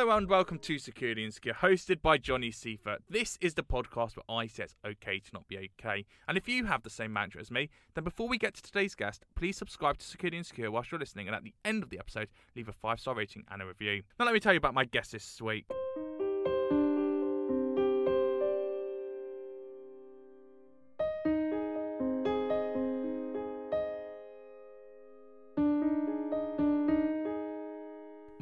Hello and welcome to Security Insecure, hosted by Johnny Seifert. This is the podcast where I say it's okay to not be okay. And if you have the same mantra as me, then before we get to today's guest, please subscribe to Security Insecure whilst you're listening, and at the end of the episode, leave a five star rating and a review. Now, let me tell you about my guest this week.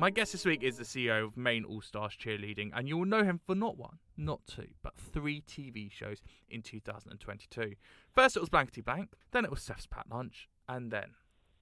My guest this week is the CEO of Maine All Stars Cheerleading, and you will know him for not one, not two, but three TV shows in 2022. First, it was Blankety Blank, then it was Steph's Packed Lunch, and then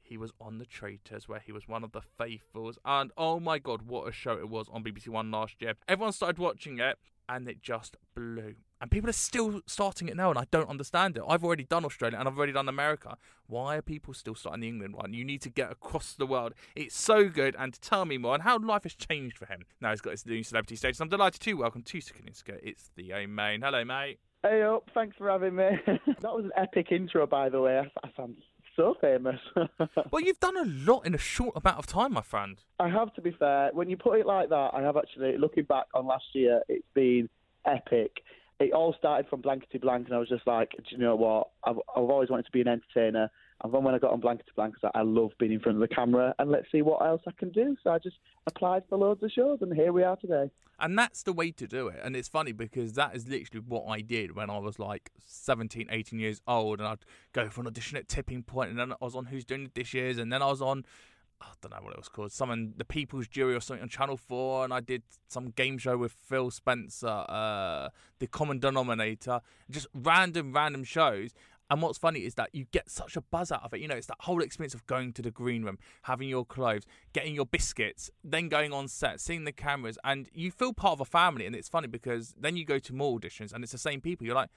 he was on The Traitors, where he was one of the faithfuls. And oh my god, what a show it was on BBC One last year! Everyone started watching it, and it just blew. And people are still starting it now, and I don't understand it. I've already done Australia and I've already done America. Why are people still starting the England one? You need to get across the world. It's so good, and to tell me more and how life has changed for him. Now he's got his new celebrity status. I'm delighted to welcome to Sakalinska. It's Theo Main. Hello, mate. Hey up, thanks for having me. that was an epic intro, by the way. I, I sound so famous. well, you've done a lot in a short amount of time, my friend. I have to be fair. When you put it like that, I have actually, looking back on last year, it's been epic. It all started from Blankety Blank, and I was just like, do you know what? I've, I've always wanted to be an entertainer. And then when I got on Blankety Blank, I like, I love being in front of the camera, and let's see what else I can do. So I just applied for loads of shows, and here we are today. And that's the way to do it. And it's funny because that is literally what I did when I was like 17, 18 years old. And I'd go for an audition at Tipping Point, and then I was on Who's Doing the Dishes, and then I was on I don't know what it was called, someone the People's Jury or something on Channel Four, and I did some game show with Phil Spencer, uh, the Common Denominator, just random random shows. And what's funny is that you get such a buzz out of it. You know, it's that whole experience of going to the green room, having your clothes, getting your biscuits, then going on set, seeing the cameras, and you feel part of a family. And it's funny because then you go to more auditions and it's the same people. You're like,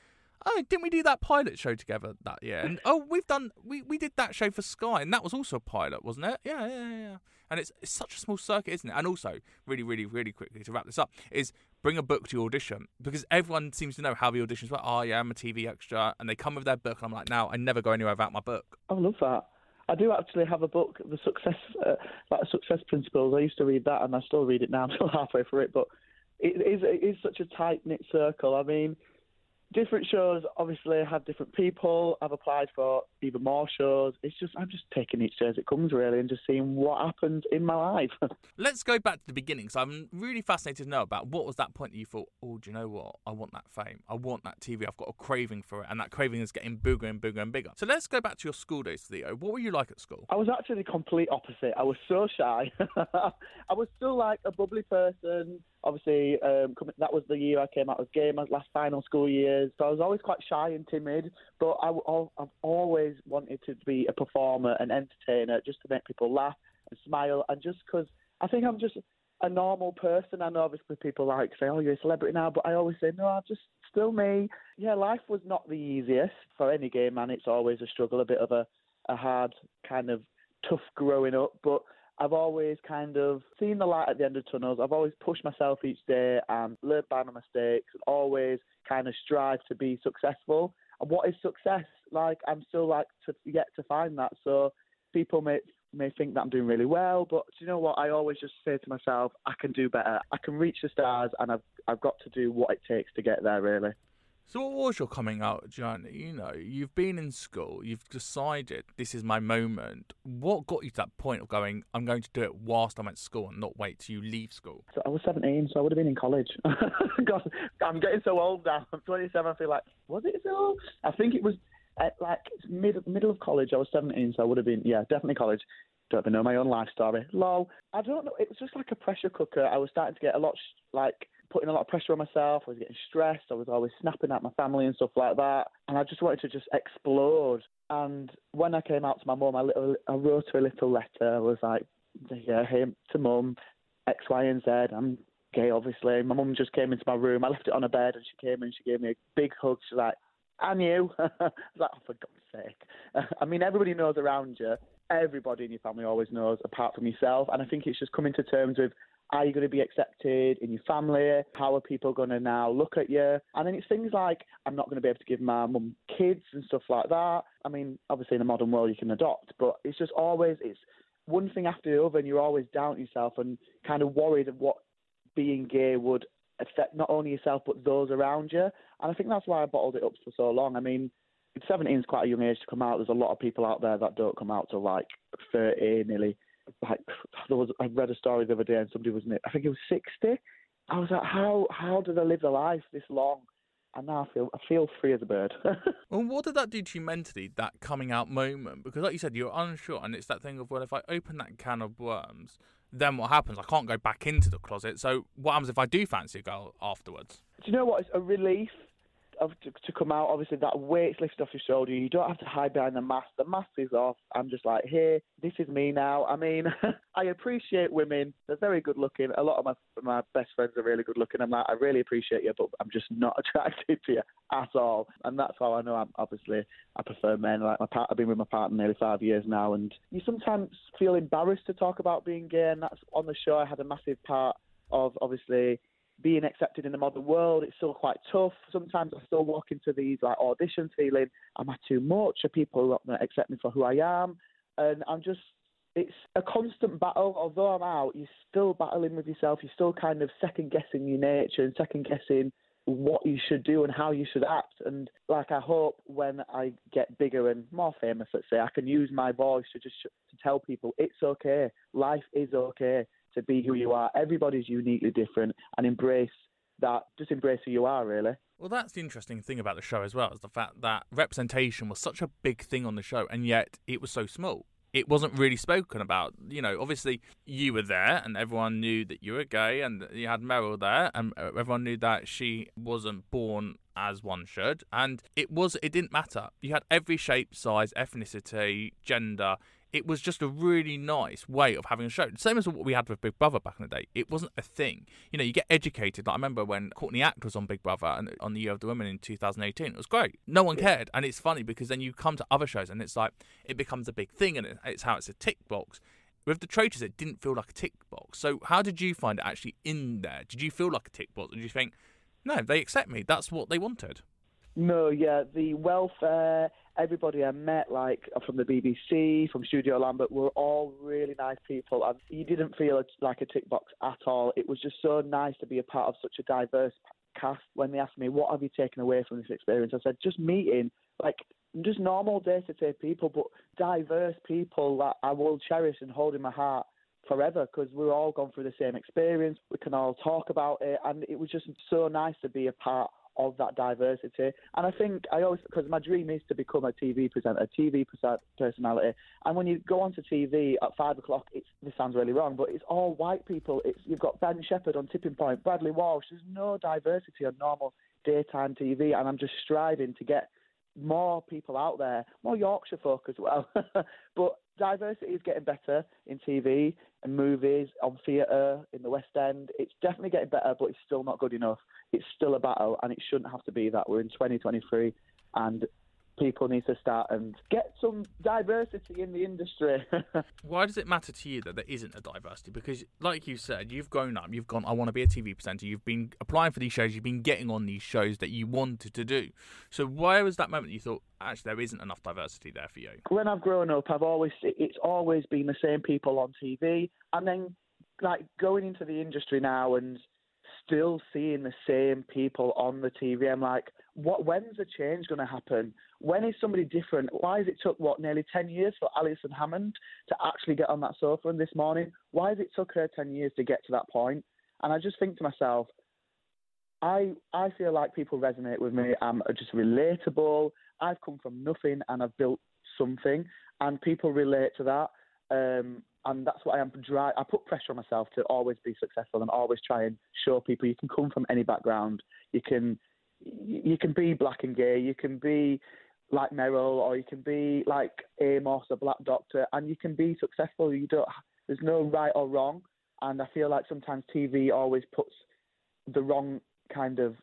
oh, didn't we do that pilot show together that year? And oh, we've done we, we did that show for Sky, and that was also a pilot, wasn't it? Yeah, yeah, yeah. And it's it's such a small circuit, isn't it? And also, really, really, really quickly to wrap this up is bring a book to your audition because everyone seems to know how the auditions work. Oh yeah, I'm a TV extra, and they come with their book, and I'm like, now I never go anywhere without my book. I love that. I do actually have a book, the success, uh, like success principles. I used to read that, and I still read it now. I'm still halfway through it, but it is it is such a tight knit circle. I mean, different shows obviously have different people. I've applied for even more shows. It's just I'm just taking each day as it comes really and just seeing what happens in my life. Let's go back to the beginning. So I'm really fascinated to know about what was that point that you thought, oh, do you know what? I want that fame. I want that TV. I've got a craving for it, and that craving is getting bigger and bigger and bigger. So let's go back to your school days, Theo. What were you like at school? I was actually the complete opposite. I was so shy. I was still like a bubbly person obviously um, that was the year I came out as gay, my last final school years. So I was always quite shy and timid, but I, have always wanted to be a performer and entertainer, just to make people laugh and smile, and just because I think I'm just a normal person. Know obviously people like say, "Oh, you're a celebrity now," but I always say, "No, I'm just still me." Yeah, life was not the easiest for any gay man. It's always a struggle, a bit of a, a hard kind of tough growing up, but I've always kind of seen the light at the end of tunnels. I've always pushed myself each day and learned by my mistakes and always kind of strive to be successful. And what is success? Like I'm still like to yet to find that. So people may may think that I'm doing really well, but do you know what? I always just say to myself, I can do better. I can reach the stars, and I've I've got to do what it takes to get there. Really. So, what was your coming out journey? You know, you've been in school, you've decided this is my moment. What got you to that point of going, I'm going to do it whilst I'm at school and not wait till you leave school? So I was 17, so I would have been in college. God, I'm getting so old now. I'm 27. I feel like, was it so? I think it was at like mid, middle of college. I was 17, so I would have been, yeah, definitely college. Don't even know my own life story. Lol. I don't know. It was just like a pressure cooker. I was starting to get a lot, like, putting a lot of pressure on myself. I was getting stressed. I was always snapping at my family and stuff like that. And I just wanted to just explode. And when I came out to my mum, I, little, I wrote her a little letter. I was like, yeah, hey, to mum, X, Y, and Z. I'm gay, obviously. My mum just came into my room. I left it on her bed and she came and she gave me a big hug. She's like, I knew. I was like, oh, for God's sake. I mean, everybody knows around you. Everybody in your family always knows, apart from yourself. And I think it's just coming to terms with are you going to be accepted in your family? How are people going to now look at you? And then it's things like I'm not going to be able to give my mum kids and stuff like that. I mean, obviously in the modern world you can adopt, but it's just always it's one thing after the other, and you're always doubting yourself and kind of worried of what being gay would affect not only yourself but those around you. And I think that's why I bottled it up for so long. I mean, 17 is quite a young age to come out. There's a lot of people out there that don't come out till like 30, nearly like there was I read a story the other day and somebody was I think it was sixty. I was like, how how do they live their life this long? And now I feel I feel free as a bird. well, what did that do to you mentally? That coming out moment, because like you said, you're unsure, and it's that thing of well, if I open that can of worms, then what happens? I can't go back into the closet. So what happens if I do fancy a girl afterwards? Do you know what? It's a relief of to, to, come out, obviously that weight's lifted off your shoulder. You don't have to hide behind the mask. The mask is off. I'm just like, here, this is me now. I mean, I appreciate women. They're very good looking. A lot of my my best friends are really good looking. I'm like, I really appreciate you, but I'm just not attracted to you at all. And that's how I know. I'm obviously I prefer men. Like my part, I've been with my partner nearly five years now, and you sometimes feel embarrassed to talk about being gay. And that's on the show. I had a massive part of obviously being accepted in the modern world, it's still quite tough. Sometimes I still walk into these like auditions feeling, am I too much? Are people not going to accept me for who I am? And I'm just, it's a constant battle. Although I'm out, you're still battling with yourself. You're still kind of second guessing your nature and second guessing what you should do and how you should act. And like I hope when I get bigger and more famous, let's say, I can use my voice to just to tell people it's okay. Life is okay to be who you are. Everybody's uniquely different, and embrace that. Just embrace who you are, really. Well, that's the interesting thing about the show as well, is the fact that representation was such a big thing on the show, and yet it was so small. It wasn't really spoken about. You know, obviously you were there, and everyone knew that you were gay, and you had Meryl there, and uh, everyone knew that she wasn't born as one should, and it was. It didn't matter. You had every shape, size, ethnicity, gender it was just a really nice way of having a show. Same as what we had with Big Brother back in the day. It wasn't a thing. You know, you get educated. Like I remember when Courtney Act was on Big Brother and on the Year of the Women in 2018. It was great. No one cared, and it's funny because then you come to other shows and it's like it becomes a big thing, and it's how it's a tick box. With the traitors, it didn't feel like a tick box. So, how did you find it actually in there? Did you feel like a tick box? Did you think, no, they accept me? That's what they wanted. No, yeah, the welfare, everybody I met, like from the BBC, from Studio Lambert, were all really nice people, and you didn't feel like a tick box at all. It was just so nice to be a part of such a diverse cast. When they asked me, "What have you taken away from this experience?" I said, "Just meeting like just normal day-to-day people, but diverse people that I will cherish and hold in my heart." forever because we're all gone through the same experience. We can all talk about it, and it was just so nice to be a part of that diversity. And I think I always, because my dream is to become a TV presenter, TV personality. And when you go onto TV at five o'clock, it's, this sounds really wrong, but it's all white people. It's You've got Ben Shepherd on Tipping Point, Bradley Walsh. There's no diversity on normal daytime TV. And I'm just striving to get more people out there, more Yorkshire folk as well. but diversity is getting better in TV and movies, on theatre, in the West End. It's definitely getting better, but it's still not good enough. It's still a battle, and it shouldn't have to be that. We're in 2023, and people need to start and get some diversity in the industry. Why does it matter to you that there isn't a diversity? Because, like you said, you've grown up, you've gone, I want to be a TV presenter, you've been applying for these shows, you've been getting on these shows that you wanted to do. So, why was that moment you thought, actually, there isn't enough diversity there for you? When I've grown up, I've always, it's always been the same people on TV. And then, like, going into the industry now and still seeing the same people on the TV. I'm like, what? When's the change going to happen? When is somebody different? Why has it took what nearly ten years for Alison Hammond to actually get on that sofa? And this morning, why has it took her ten years to get to that point? And I just think to myself, I I feel like people resonate with me. I'm just relatable. I've come from nothing and I've built something, and people relate to that. Um, and that's what I am. Dry. I put pressure on myself to always be successful and always try and show people you can come from any background. You can you can be black and gay. You can be like Meryl, or you can be like Amos, a black doctor, and you can be successful. You don't. There's no right or wrong. And I feel like sometimes TV always puts the wrong kind of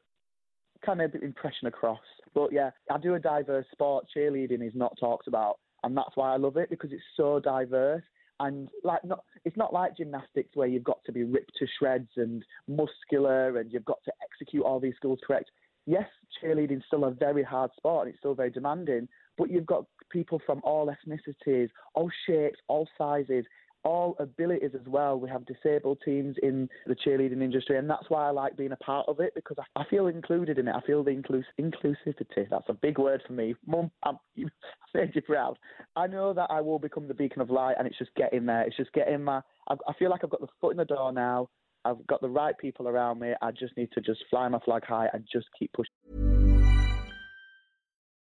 kind of impression across. But yeah, I do a diverse sport. Cheerleading is not talked about, and that's why I love it because it's so diverse and like not it's not like gymnastics where you've got to be ripped to shreds and muscular and you've got to execute all these skills correct. Yes, cheerleading is still a very hard sport and it's still very demanding, but you've got people from all ethnicities, all shapes, all sizes, all abilities as well. We have disabled teams in the cheerleading industry, and that's why I like being a part of it because I, I feel included in it. I feel the inclus- inclusivity. That's a big word for me. Mum, I'm, you made you proud. I know that I will become the beacon of light, and it's just getting there. It's just getting my. I, I feel like I've got the foot in the door now. I've got the right people around me. I just need to just fly my flag high and just keep pushing.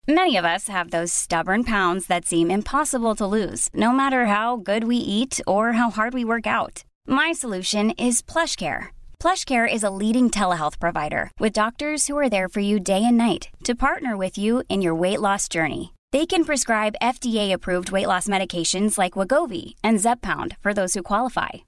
Many of us have those stubborn pounds that seem impossible to lose, no matter how good we eat or how hard we work out. My solution is PlushCare. PlushCare is a leading telehealth provider with doctors who are there for you day and night to partner with you in your weight loss journey. They can prescribe FDA-approved weight loss medications like Wegovy and Zepbound for those who qualify.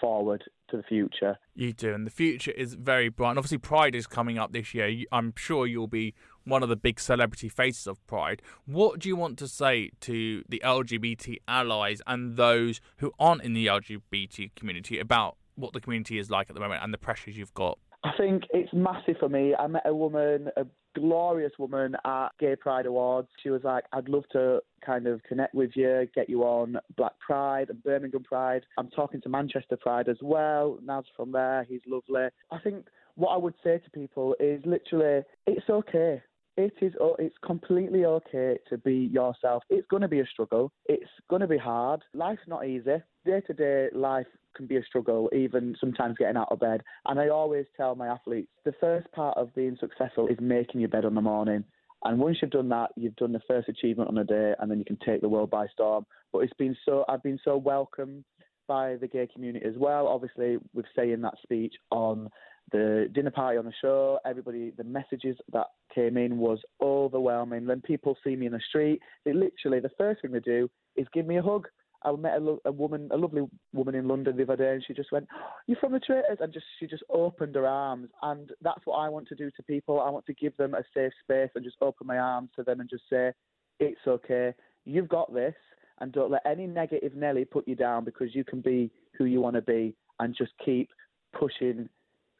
Forward to the future. You do, and the future is very bright. And obviously, Pride is coming up this year. I'm sure you'll be one of the big celebrity faces of Pride. What do you want to say to the LGBT allies and those who aren't in the LGBT community about what the community is like at the moment and the pressures you've got? I think it's massive for me. I met a woman, a glorious woman at Gay Pride Awards. She was like, I'd love to kind of connect with you, get you on Black Pride and Birmingham Pride. I'm talking to Manchester Pride as well. Naz from there, he's lovely. I think what I would say to people is literally, it's okay. It is. oh, It's completely okay to be yourself. It's going to be a struggle. It's going to be hard. Life's not easy. Day to day life can be a struggle, even sometimes getting out of bed. And I always tell my athletes the first part of being successful is making your bed in the morning. And once you've done that, you've done the first achievement on a day, and then you can take the world by storm. But it's been so I've been so welcomed by the gay community as well. Obviously, with saying that speech on the dinner party on the show, everybody, the messages that came in was overwhelming. When people see me in the street, they literally the first thing they do is give me a hug. I met a, lo- a woman, a lovely woman in London the other day, and she just went, oh, "You're from the Traitors," and just she just opened her arms, and that's what I want to do to people. I want to give them a safe space and just open my arms to them and just say, "It's okay, you've got this." And don't let any negative Nelly put you down because you can be who you want to be and just keep pushing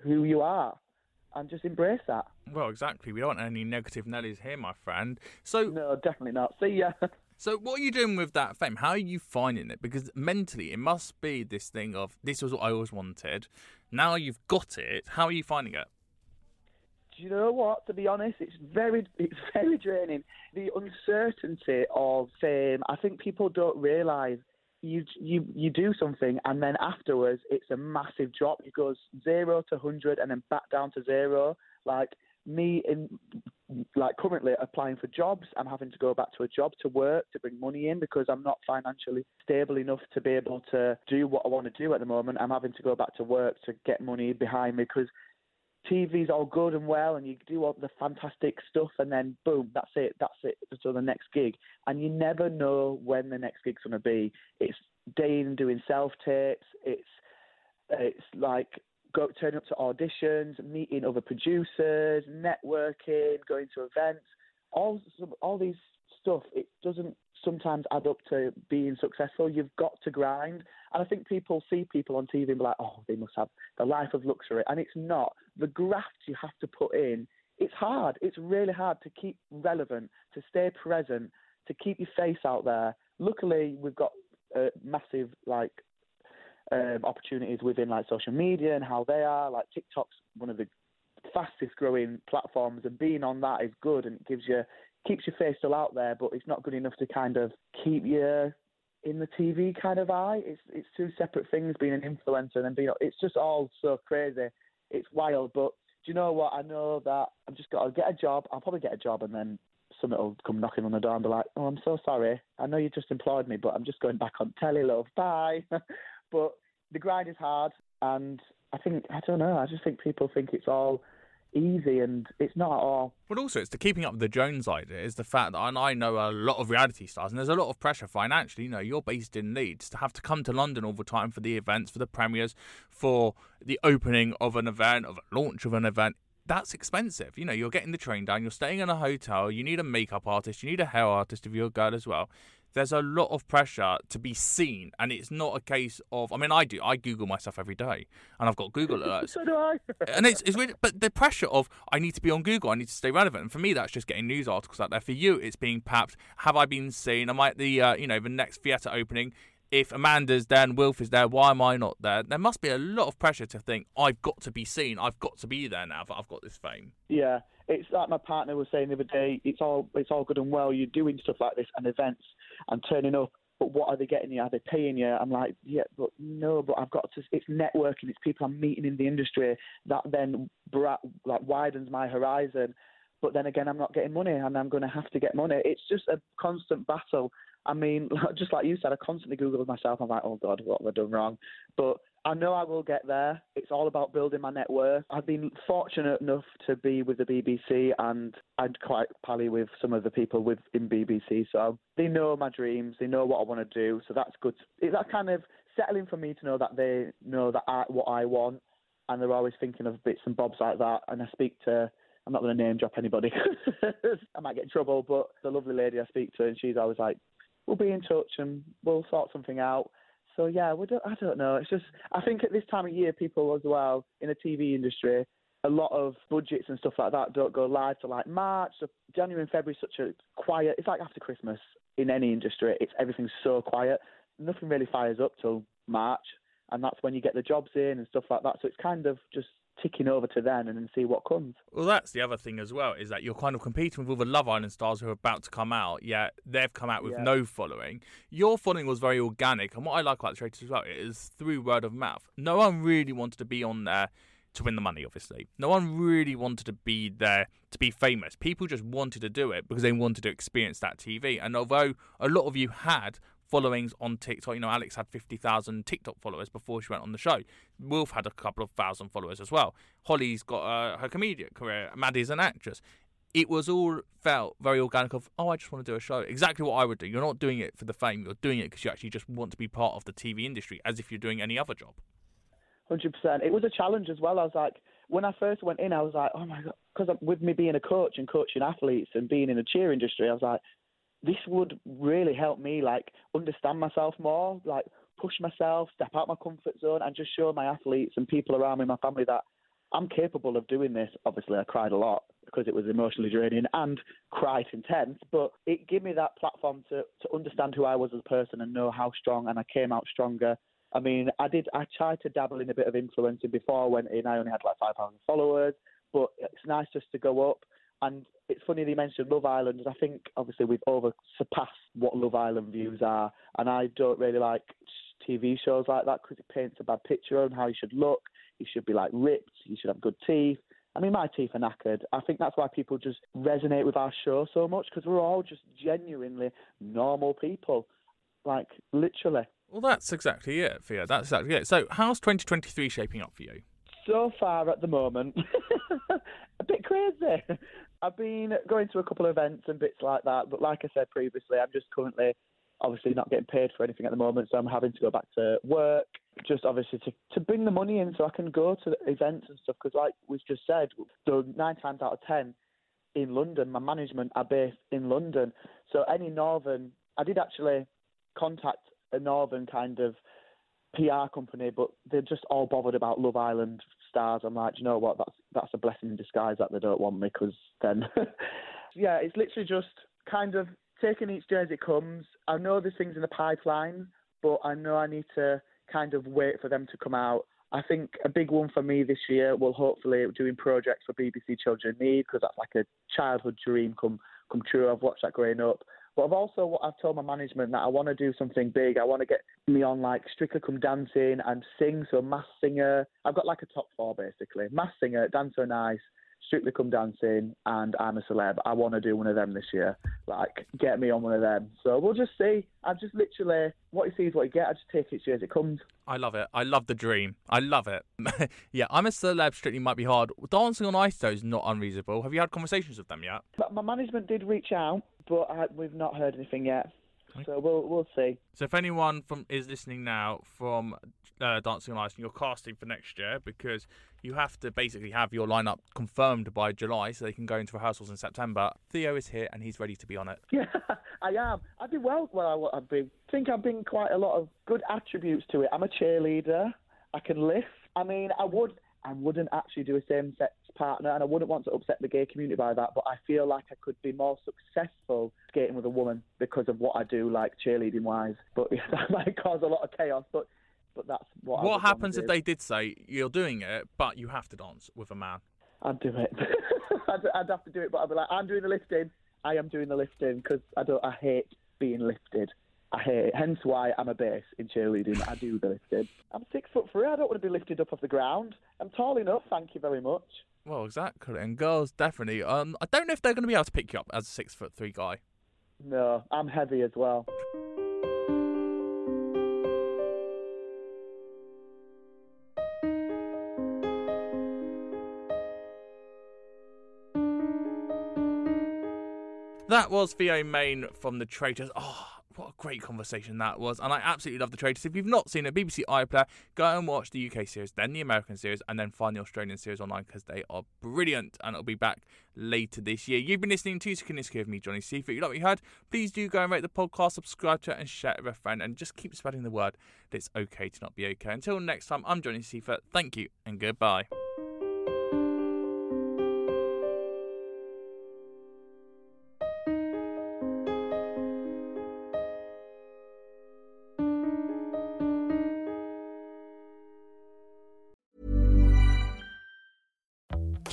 who you are and just embrace that. Well, exactly. We don't want any negative Nellies here, my friend. So, No, definitely not. See ya. so what are you doing with that fame? How are you finding it? Because mentally, it must be this thing of this was what I always wanted. Now you've got it. How are you finding it? Do you know what? To be honest, it's very it's very draining. The uncertainty of fame. I think people don't realise you you you do something and then afterwards it's a massive drop. It goes zero to hundred and then back down to zero. Like me in like currently applying for jobs, I'm having to go back to a job to work to bring money in because I'm not financially stable enough to be able to do what I want to do at the moment. I'm having to go back to work to get money behind me because TV's all good and well, and you do all the fantastic stuff, and then boom, that's it, that's it, to the next gig, and you never know when the next gig's going to be. It's day in doing self tapes. It's it's like go turning up to auditions, meeting other producers, networking, going to events, all all these stuff. It doesn't sometimes add up to being successful. You've got to grind. And I think people see people on TV and be like, oh, they must have the life of luxury. And it's not. The graft you have to put in, it's hard. It's really hard to keep relevant, to stay present, to keep your face out there. Luckily, we've got uh, massive, like, um, opportunities within like social media and how they are. Like TikTok's one of the fastest growing platforms, and being on that is good and it gives you keeps your face still out there, but it's not good enough to kind of keep you in the TV kind of eye. It's it's two separate things, being an influencer and then being. It's just all so crazy. It's wild, but do you know what? I know that I'm just got to get a job. I'll probably get a job, and then someone will come knocking on the door and be like, "Oh, I'm so sorry. I know you just employed me, but I'm just going back on telly, love. Bye." but the grind is hard, and I think I don't know. I just think people think it's all easy, and it's not at all. But also, it's the keeping up with the Jones idea is the fact that, and I know a lot of reality stars, and there's a lot of pressure financially. You know, you're based in Leeds to have to come to London all the time for the events, for the premieres, for the opening of an event, of a launch of an event. That's expensive. You know, you're getting the train down, you're staying in a hotel, you need a makeup artist, you need a hair artist if you're a girl as well there's a lot of pressure to be seen, and it's not a case of. I mean, I do. I Google myself every day, and I've got Google alerts. so do I. and it's it's really, but the pressure of I need to be on Google, I need to stay relevant. And for me, that's just getting news articles out there. For you, it's being perhaps have I been seen? Am I at the uh, you know the next theatre opening? If Amanda's there and Wilf is there, why am I not there? There must be a lot of pressure to think I've got to be seen. I've got to be there now that I've got this fame. Yeah, it's like my partner was saying the other day. It's all it's all good and well. You're doing stuff like this and events and turning up, but what are they getting you? Are they paying you? I'm like, yeah, but no, but I've got to. It's networking. It's people I'm meeting in the industry that then bra- like widens my horizon. But then again, I'm not getting money, and I'm going to have to get money. It's just a constant battle. I mean, just like you said, I constantly Googled myself. I'm like, oh God, what have I done wrong? But I know I will get there. It's all about building my network. I've been fortunate enough to be with the BBC and I'd quite pally with some of the people within BBC. So they know my dreams. They know what I want to do. So that's good. That's kind of settling for me to know that they know that I, what I want and they're always thinking of bits and bobs like that. And I speak to I'm not going to name drop anybody. I might get in trouble, but the lovely lady I speak to, and she's always like, "We'll be in touch and we'll sort something out." So yeah, we don't, I don't know. It's just I think at this time of year, people as well in the TV industry, a lot of budgets and stuff like that don't go live till like March. So January and February is such a quiet. It's like after Christmas in any industry. It's everything's so quiet. Nothing really fires up till March, and that's when you get the jobs in and stuff like that. So it's kind of just ticking over to then and then see what comes. Well, that's the other thing as well is that you're kind of competing with all the Love Island stars who are about to come out. Yet they've come out with Yeah. no following. Your following was very organic, and what I like about the traitors as well is through word of mouth. No one really wanted to be on there to win the money. Obviously, no one really wanted to be there to be famous. People just wanted to do it because they wanted to experience that TV. And although a lot of you had followings on TikTok. You know, Alex had 50,000 TikTok followers before she went on the show. Wolf had a couple of thousand followers as well. Holly's got uh, her comedian career. Maddie's an actress. It was all felt very organic of, oh, I just want to do a show. Exactly what I would do. You're not doing it for the fame. You're doing it because you actually just want to be part of the TV industry as if you're doing any other job. Hundred percent. It was a challenge as well. I was like, when I first went in, I was like, oh my god, because with me being a coach and coaching athletes and being in the cheer industry, I was like, this would really help me like understand myself more, like push myself, step out my comfort zone, and just show my athletes and people around me, my family, that I'm capable of doing this. Obviously, I cried a lot because it was emotionally draining and quite intense, but it gave me that platform to to understand who I was as a person and know how strong, and I came out stronger. I mean, I did. I tried to dabble in a bit of influencing before I went in. I only had like five thousand followers, but it's nice just to go up. And it's funny they mentioned Love Island, and I think obviously we've over surpassed what Love Island views are. And I don't really like TV shows like that because it paints a bad picture on how you should look. You should be like ripped. You should have good teeth. I mean, my teeth are knackered. I think that's why people just resonate with our show so much because we're all just genuinely normal people, like literally. Well, that's exactly it, Theo. That's exactly it. So, how's 2023 shaping up for you? So far at the moment, a bit crazy. I've been going to a couple of events and bits like that, but like I said previously, I'm just currently obviously not getting paid for anything at the moment, so I'm having to go back to work, just obviously to, to bring the money in so I can go to events and stuff. Because, like we've just said, so nine times out of ten in London, my management are based in London. So any northern, I did actually contact a northern kind of PR company, but they're just all bothered about Love Island stars. I'm like, you know what? That's that's a blessing in disguise that they don't want me because then, yeah, it's literally just kind of taking each day as it comes. I know there's things in the pipeline, but I know I need to kind of wait for them to come out. I think a big one for me this year will hopefully doing projects for BBC Children Need because that's like a childhood dream come come true. I've watched that growing up. But I've also I've told my management that I want to do something big. I want to get me on like Strictly Come Dancing and sing. So Masked Singer. I've got like a top four basically. Masked Singer, Dancing on Ice, Strictly Come Dancing, and I'm a Celeb. I want to do one of them this year. Like get me on one of them. So we'll just see. I've just literally what you see is what you get. I just take it as it comes. I love it. I love the dream. I love it. yeah, I'm a celeb. Strictly might be hard. Dancing on Ice though is not unreasonable. Have you had conversations with them yet? But my management did reach out, but I, we've not heard anything yet. So we'll we'll see. So if anyone from is listening now from uh, Dancing on Ice and you're casting for next year, because you have to basically have your lineup confirmed by July, so they can go into rehearsals in September. Theo is here and he's ready to be on it. Yeah, I am. I did well where I, I've been. I think I've been quite a lot of good attributes to it. I'm a cheerleader. I can lift. I mean, I would. I wouldn't actually do a same-sex partner, and I wouldn't want to upset the gay community by that. But I feel like I could be more successful skating with a woman because of what I do, like cheerleading-wise. But that might cause a lot of chaos. But but that's what. What happens if they did say you're doing it, but you have to dance with a man? I'd do it. I'd, I'd have to do it, but I'd be like, I'm doing the lifting. I am doing the lifting because I don't. I hate being lifted. I hate it. Hence why I'm a base in cheerleading. I do the lifting. I'm six foot three. I don't want to be lifted up off the ground. I'm tall enough. Thank you very much. Well, exactly. And girls definitely. Um, I don't know if they're going to be able to pick you up as a six foot three guy. No, I'm heavy as well. That was Theo Main from The Traitors. Oh, great conversation that was. And I absolutely love The Traitors. If you've not seen it, BBC iPlayer, go and watch the UK series, then the American series, and then find the Australian series online because they are brilliant and it'll be back later this year. You've been listening to Sakiniski with me, Johnny Seifert. You like what you heard? Please do go and rate the podcast, subscribe to it, and share it with a friend. And just keep spreading the word that it's okay to not be okay. Until next time, I'm Johnny Seifert. Thank you and goodbye.